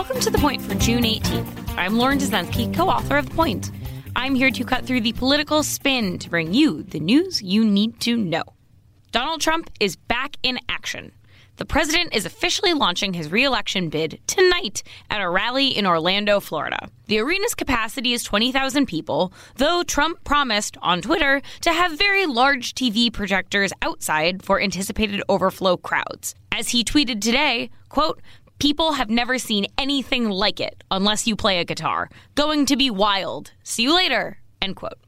Welcome to The Point for June 18th. I'm Lauren Dezenski, co author of The Point. I'm here to cut through the political spin to bring you the news you need to know. Donald Trump is back in action. The president is officially launching his reelection bid tonight at a rally in Orlando, Florida. The arena's capacity is 20,000 people, though Trump promised on Twitter to have very large TV projectors outside for anticipated overflow crowds. As he tweeted today, quote, People have never seen anything like it unless you play a guitar. Going to be wild. See you later. End quote.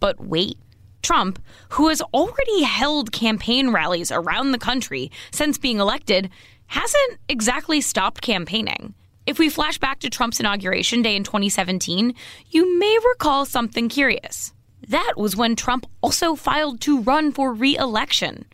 But wait. Trump, who has already held campaign rallies around the country since being elected, hasn't exactly stopped campaigning. If we flash back to Trump's inauguration day in 2017, you may recall something curious. That was when Trump also filed to run for re election.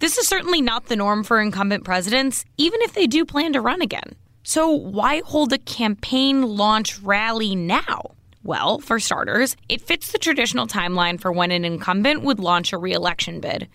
This is certainly not the norm for incumbent presidents, even if they do plan to run again. So, why hold a campaign launch rally now? Well, for starters, it fits the traditional timeline for when an incumbent would launch a re election bid.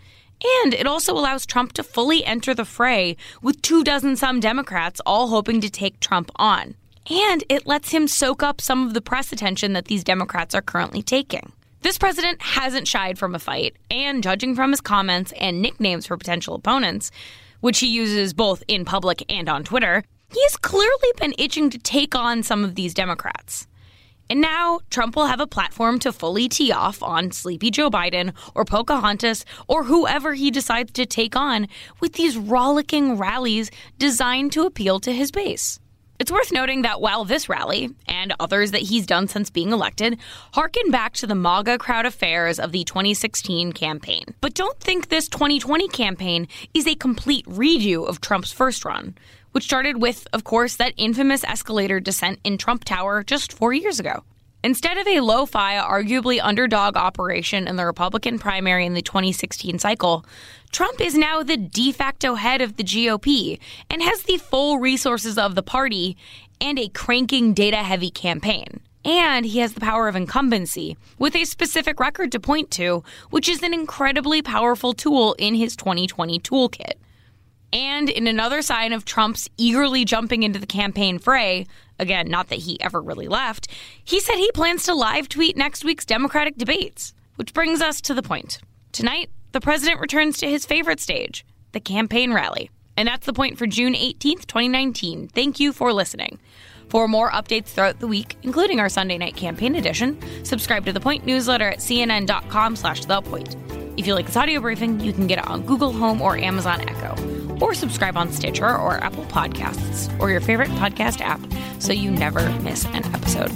And it also allows Trump to fully enter the fray with two dozen some Democrats all hoping to take Trump on. And it lets him soak up some of the press attention that these Democrats are currently taking. This president hasn't shied from a fight, and judging from his comments and nicknames for potential opponents, which he uses both in public and on Twitter, he has clearly been itching to take on some of these Democrats. And now Trump will have a platform to fully tee off on sleepy Joe Biden or Pocahontas or whoever he decides to take on with these rollicking rallies designed to appeal to his base. It's worth noting that while this rally, and others that he's done since being elected, harken back to the MAGA crowd affairs of the 2016 campaign. But don't think this 2020 campaign is a complete redo of Trump's first run, which started with, of course, that infamous escalator descent in Trump Tower just four years ago. Instead of a lo fi, arguably underdog operation in the Republican primary in the 2016 cycle, Trump is now the de facto head of the GOP and has the full resources of the party and a cranking data heavy campaign. And he has the power of incumbency with a specific record to point to, which is an incredibly powerful tool in his 2020 toolkit. And in another sign of Trump's eagerly jumping into the campaign fray, again, not that he ever really left, he said he plans to live tweet next week's Democratic debates. Which brings us to the point. Tonight, the president returns to his favorite stage, the campaign rally. And that's the point for June 18th, 2019. Thank you for listening. For more updates throughout the week, including our Sunday night campaign edition, subscribe to the Point newsletter at cnn.com slash the point. If you like this audio briefing, you can get it on Google Home or Amazon Echo, or subscribe on Stitcher or Apple Podcasts or your favorite podcast app so you never miss an episode.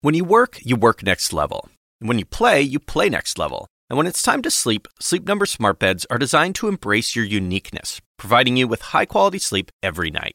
When you work, you work next level. And when you play, you play next level. And when it's time to sleep, Sleep Number smart beds are designed to embrace your uniqueness, providing you with high-quality sleep every night.